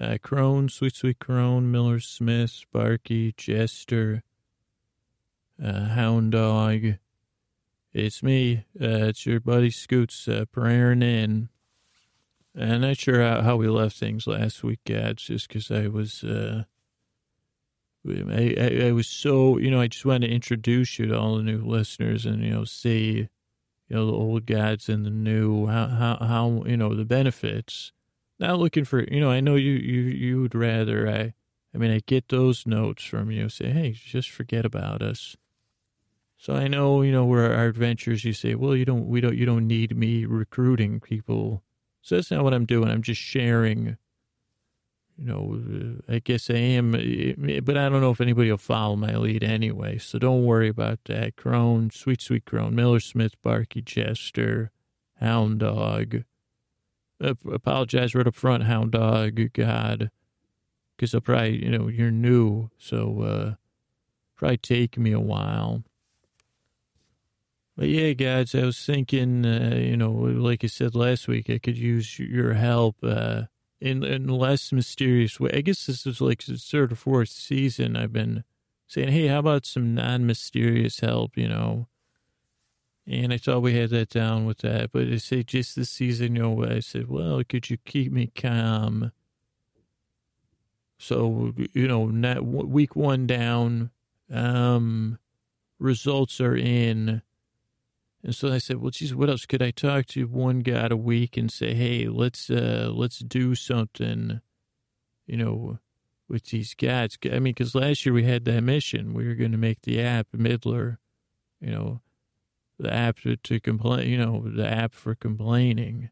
Uh, Crone, Sweet Sweet Crone, Miller Smith, Sparky, Jester, uh, Hound Dog. It's me. Uh, it's your buddy Scoots uh, praying in. I'm not sure how, how we left things last week, Gads, just because I was, uh, I, I, I was so, you know, I just wanted to introduce you to all the new listeners and, you know, see, you know, the old gods and the new, how, how, how, you know, the benefits. Not looking for, you know, I know you, you, you would rather, I, I mean, I get those notes from you, say, hey, just forget about us. So I know, you know, where our adventures, you say, well, you don't, we don't, you don't need me recruiting people. So that's not what I'm doing. I'm just sharing, you know, I guess I am, eh, but I don't know if anybody will follow my lead anyway. So don't worry about that. Crone, Sweet Sweet Crone, Miller Smith, Barky Chester, Hound Dog. Apologize right up front, Hound Dog, God, because I'll probably, you know, you're new. So, uh, probably take me a while. But yeah, guys, I was thinking, uh, you know, like I said last week, I could use your help uh, in in less mysterious way. I guess this is like the third or fourth season. I've been saying, hey, how about some non-mysterious help? You know, and I thought we had that down with that. But I say just this season, you know, I said, well, could you keep me calm? So you know, not week one down. Um, results are in and so I said, well, geez, what else could I talk to one guy a week and say, hey, let's, uh, let's do something, you know, with these guys. I mean, cause last year we had that mission. We were going to make the app Midler, you know, the app to, to complain, you know, the app for complaining.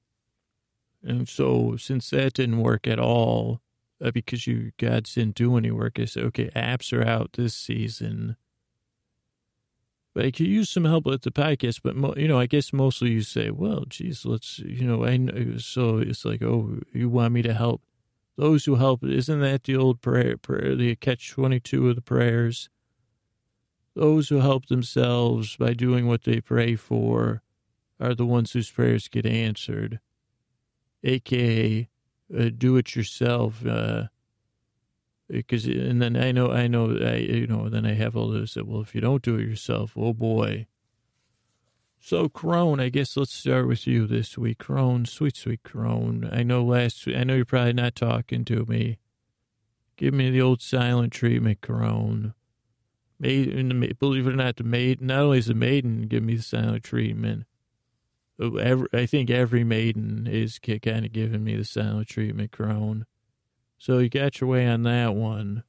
And so since that didn't work at all, uh, because you guys didn't do any work, I said, okay, apps are out this season but I could use some help with the podcast. But mo- you know, I guess mostly you say, "Well, geez, let's," you know, I know. so it's like, "Oh, you want me to help those who help?" Isn't that the old prayer, prayer the catch twenty two of the prayers? Those who help themselves by doing what they pray for are the ones whose prayers get answered, aka uh, do it yourself. Uh, because and then I know I know I you know then I have all this well if you don't do it yourself oh boy. So Crone, I guess let's start with you this week, Crone, sweet sweet Crone. I know last I know you're probably not talking to me. Give me the old silent treatment, Crone. Maiden, believe it or not, the maiden. Not only is the maiden give me the silent treatment. Every, I think every maiden is kind of giving me the silent treatment, Crone. So you got your way on that one.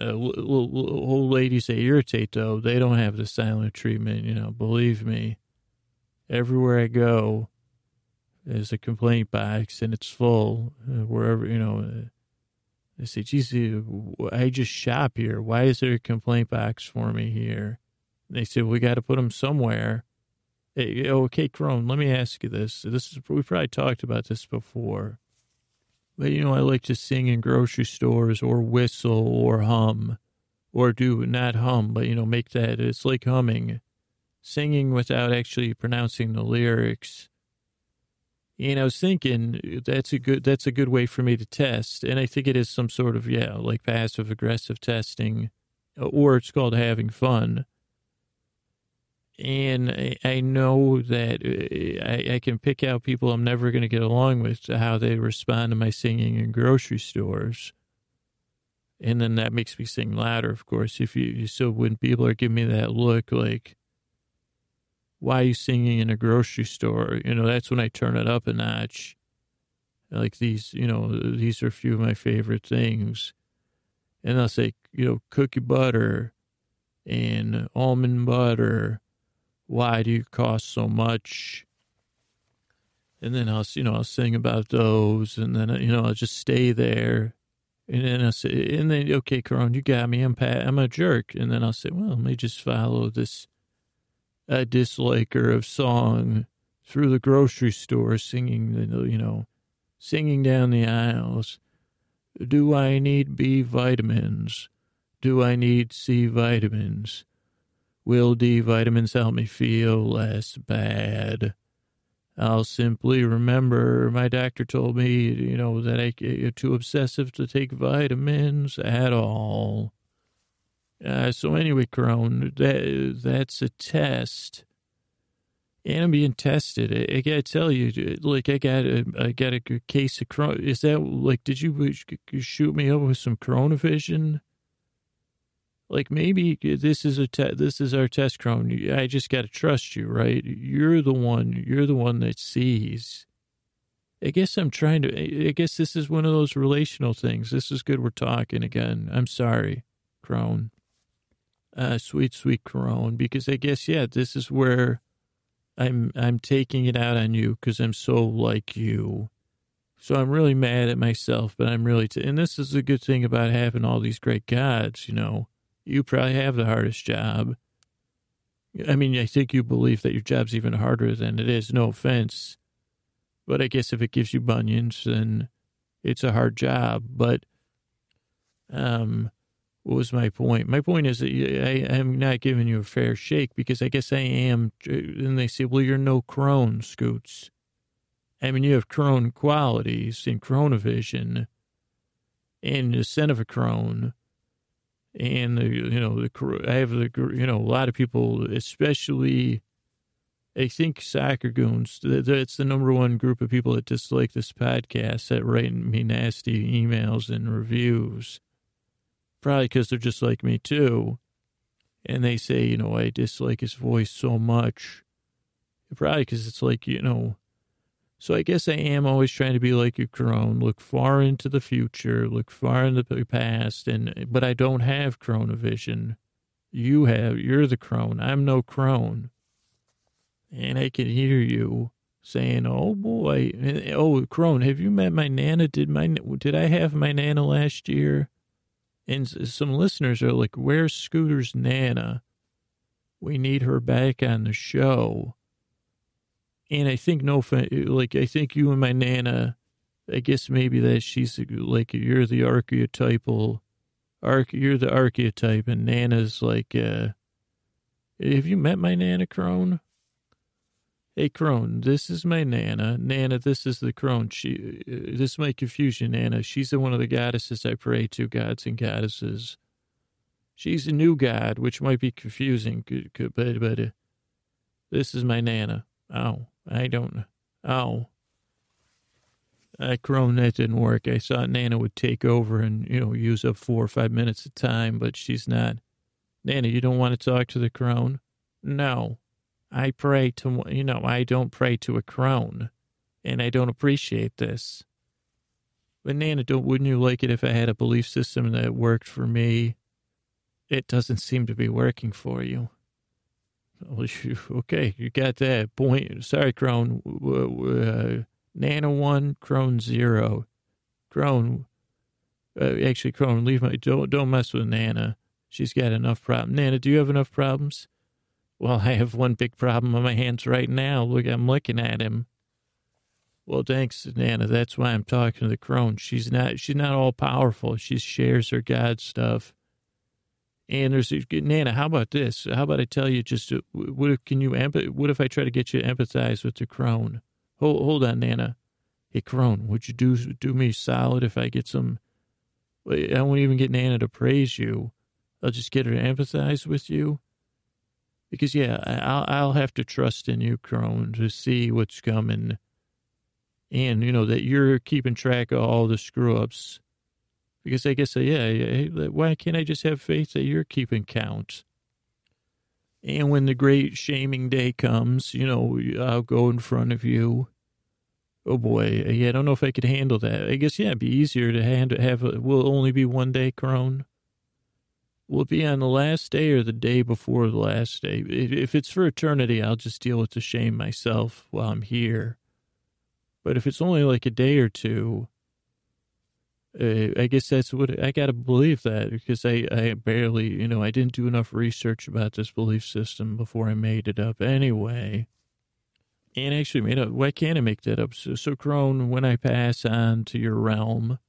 Uh, old ladies they irritate though. They don't have the silent treatment, you know. Believe me. Everywhere I go, there's a complaint box and it's full. Uh, wherever you know, uh, they say, "Geez, I just shop here. Why is there a complaint box for me here?" And they say, "We got to put them somewhere." Hey, okay, Crone. Let me ask you this. This is we probably talked about this before. But, you know, I like to sing in grocery stores or whistle or hum or do not hum, but, you know, make that, it's like humming, singing without actually pronouncing the lyrics. And I was thinking that's a good, that's a good way for me to test. And I think it is some sort of, yeah, like passive aggressive testing or it's called having fun and I know that uh, I, I, can pick out people I'm never going to get along with to how they respond to my singing in grocery stores. And then that makes me sing louder, of course. If you, so when people are giving me that look like, why are you singing in a grocery store? You know, that's when I turn it up a notch. Like these, you know, these are a few of my favorite things. And I'll say, you know, cookie butter and almond butter why do you cost so much? And then I'll, you know, I'll sing about those, and then you know, I'll just stay there, and then I say, and then okay, Crone, you got me. I'm. I'm a jerk, and then I'll say, well, let me just follow this a disliker of song through the grocery store, singing, the you know, singing down the aisles. Do I need B vitamins? Do I need C vitamins? Will D vitamins help me feel less bad? I'll simply remember my doctor told me, you know, that I, you're too obsessive to take vitamins at all. Uh, so anyway, Crone, that, that's a test. And I'm being tested. I, I, gotta tell you, like I got a, I got a case of Crohn. Is that like, did you shoot me up with some Coronavision? like maybe this is a te- this is our test crone i just got to trust you right you're the one you're the one that sees i guess i'm trying to i guess this is one of those relational things this is good we're talking again i'm sorry crone uh sweet sweet crone because i guess yeah this is where i'm i'm taking it out on you because i'm so like you so i'm really mad at myself but i'm really t- and this is a good thing about having all these great gods you know you probably have the hardest job. I mean, I think you believe that your job's even harder than it is. No offense. But I guess if it gives you bunions, then it's a hard job. But, um, what was my point? My point is that I, am not giving you a fair shake because I guess I am. Uh, and they say, well, you're no crone, Scoots. I mean, you have crone qualities in Coronavision and the son of a crone and the, you know the I have the you know a lot of people, especially I think soccer goons. That's the number one group of people that dislike this podcast that write me nasty emails and reviews. Probably because they're just like me too, and they say you know I dislike his voice so much. Probably because it's like you know so I guess I am always trying to be like a crone, look far into the future, look far in the past, and but I don't have crone vision. You have, you're the crone. I'm no crone. And I can hear you saying, "Oh boy, oh crone, have you met my nana? Did my did I have my nana last year?" And some listeners are like, "Where's Scooter's nana? We need her back on the show." And I think no, like I think you and my nana, I guess maybe that she's like you're the archetypal, arch. You're the archetype, and Nana's like, uh, have you met my Nana Crone? Hey Crone, this is my Nana. Nana, this is the Crone. She, uh, this might confuse you, Nana. She's the one of the goddesses I pray to, gods and goddesses. She's a new god, which might be confusing, but but uh, this is my Nana. Oh, I don't. Oh, I Crone that didn't work. I thought Nana would take over and you know use up four or five minutes of time, but she's not. Nana, you don't want to talk to the crone? No, I pray to you know I don't pray to a crone, and I don't appreciate this. But Nana, don't wouldn't you like it if I had a belief system that worked for me? It doesn't seem to be working for you. Okay, you got that point. Sorry, Crone. Uh, Nana one, Crone zero. Crone, uh, actually, Crone, leave my don't don't mess with Nana. She's got enough problems. Nana, do you have enough problems? Well, I have one big problem on my hands right now. Look, I'm looking at him. Well, thanks, Nana. That's why I'm talking to the crone. She's not she's not all powerful. She shares her God stuff. And there's Nana. How about this? How about I tell you just what if can you what if I try to get you to empathize with the crone? Hold hold on, Nana. Hey, crone, would you do do me solid if I get some? I won't even get Nana to praise you. I'll just get her to empathize with you. Because yeah, I'll I'll have to trust in you, crone, to see what's coming, and you know that you're keeping track of all the screw ups because I guess, uh, yeah, why can't I just have faith that you're keeping count? And when the great shaming day comes, you know, I'll go in front of you. Oh boy, yeah, I don't know if I could handle that. I guess, yeah, it'd be easier to have, a, will only be one day crone. Will be on the last day or the day before the last day? If it's for eternity, I'll just deal with the shame myself while I'm here. But if it's only like a day or two, uh, I guess that's what I got to believe that because I, I barely, you know, I didn't do enough research about this belief system before I made it up anyway. And actually made up, why can't I make that up? So, so Crone, when I pass on to your realm,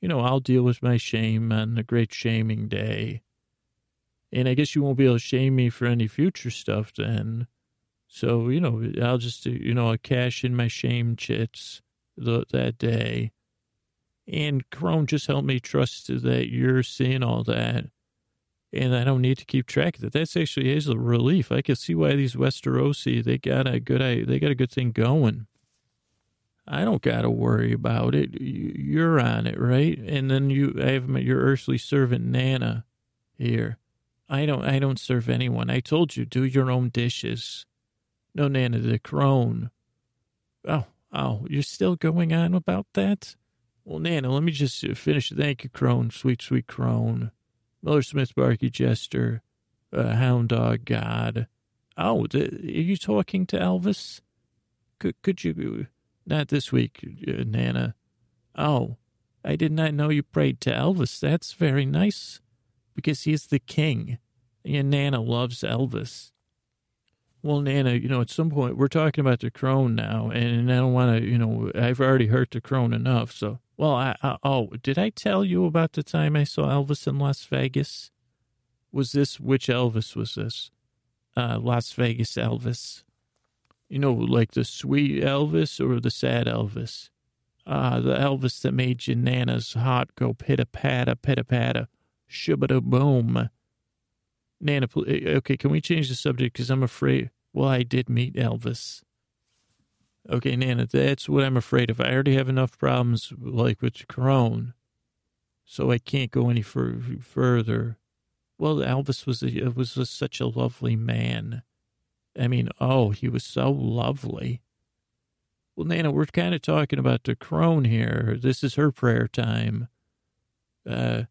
you know, I'll deal with my shame on the great shaming day. And I guess you won't be able to shame me for any future stuff then. So, you know, I'll just, you know, I'll cash in my shame chits the, that day. And Crone just helped me trust that you're seeing all that. And I don't need to keep track of it. That's actually is a relief. I can see why these Westerosi, they got a good, they got a good thing going. I don't got to worry about it. You're on it, right? And then you, I have your earthly servant Nana here. I don't, I don't serve anyone. I told you, do your own dishes. No, Nana, the crone. Oh, oh, you're still going on about that? Well, Nana, let me just finish. Thank you, crone, sweet, sweet crone. Miller Smith, Barky Jester, uh, Hound Dog God. Oh, the, are you talking to Elvis? Could, could you, be not this week, uh, Nana. Oh, I did not know you prayed to Elvis. That's very nice because he's the king. And Nana loves Elvis. Well, Nana, you know, at some point we're talking about the crone now, and I don't want to, you know, I've already hurt the crone enough. So, well, I, I, oh, did I tell you about the time I saw Elvis in Las Vegas? Was this which Elvis was this? Uh, Las Vegas Elvis. You know, like the sweet Elvis or the sad Elvis? Ah, the Elvis that made your Nana's heart go pitter patter, pitter patter, shubba boom. Nana, eh, okay, can we change the subject? Because I'm afraid. Well, I did meet Elvis. Okay, Nana, that's what I'm afraid of. I already have enough problems, like with the Crone, so I can't go any fur- further. Well, Elvis was a, was a, such a lovely man. I mean, oh, he was so lovely. Well, Nana, we're kind of talking about the crone here. This is her prayer time. Uh,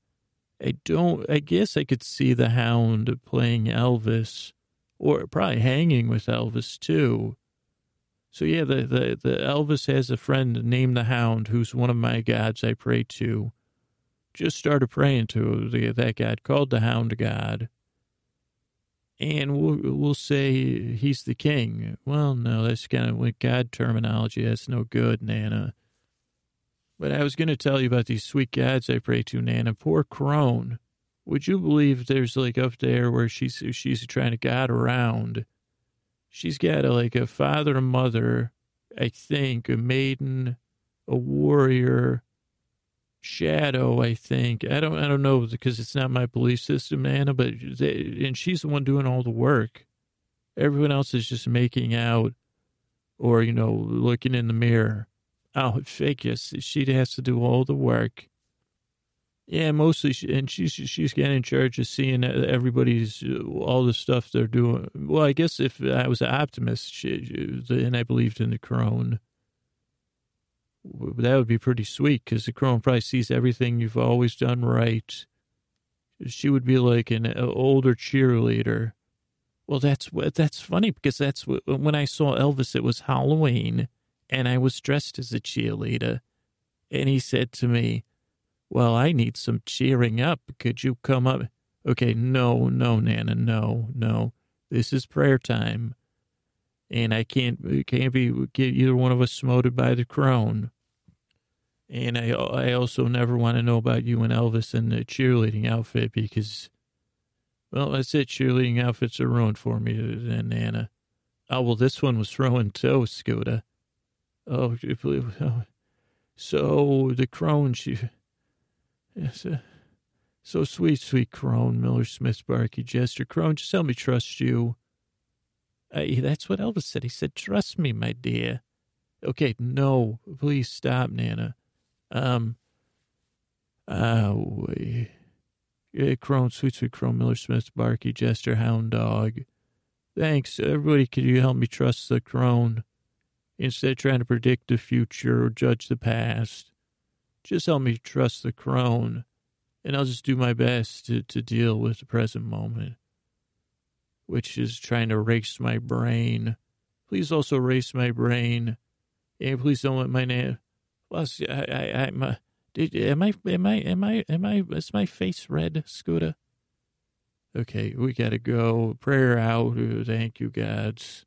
I don't, I guess I could see the hound playing Elvis or probably hanging with Elvis too. So yeah, the, the, the Elvis has a friend named the hound who's one of my gods I pray to. Just started praying to the, that god called the hound god. And we'll, we'll say he's the king. Well, no, that's kind of with God terminology. That's no good, Nana. But I was going to tell you about these sweet gods I pray to, Nana. Poor Crone. Would you believe there's like up there where she's she's trying to God around? She's got a, like a father a mother, I think, a maiden, a warrior, shadow. I think I don't I don't know because it's not my belief system, Nana. But they, and she's the one doing all the work. Everyone else is just making out, or you know, looking in the mirror. Oh, fake yes. She has to do all the work. Yeah, mostly, she, and she's she's getting in charge of seeing everybody's uh, all the stuff they're doing. Well, I guess if I was an optimist, she, and I believed in the crone, that would be pretty sweet because the crone probably sees everything you've always done right. She would be like an uh, older cheerleader. Well, that's that's funny because that's when I saw Elvis. It was Halloween and I was dressed as a cheerleader. And he said to me, Well, I need some cheering up. Could you come up? Okay, no, no, Nana, no, no. This is prayer time. And I can't, can't be, get either one of us smoted by the crone. And I, I also never want to know about you and Elvis in the cheerleading outfit because, well, that's it. Cheerleading outfits are ruined for me, then, Nana. Oh, well, this one was throwing toast, Scooter. Oh, oh, so the crone, she, yes, uh, so sweet, sweet crone, Miller Smith, Barky Jester. Crone, just help me trust you. Uh, that's what Elvis said. He said, trust me, my dear. Okay, no, please stop, Nana. Um, uh, we, yeah, Crone, sweet, sweet Crone, Miller Smith, Barky Jester, Hound Dog. Thanks, everybody. Could you help me trust the Crone? Instead of trying to predict the future or judge the past, just help me trust the crone, and I'll just do my best to, to deal with the present moment, which is trying to erase my brain. Please also erase my brain, and please don't let my name. Plus, I, I, I'm. Did, am I? Am I? Am I? Am I? Is my face red, Scooter? Okay, we gotta go. Prayer out. Thank you, gods.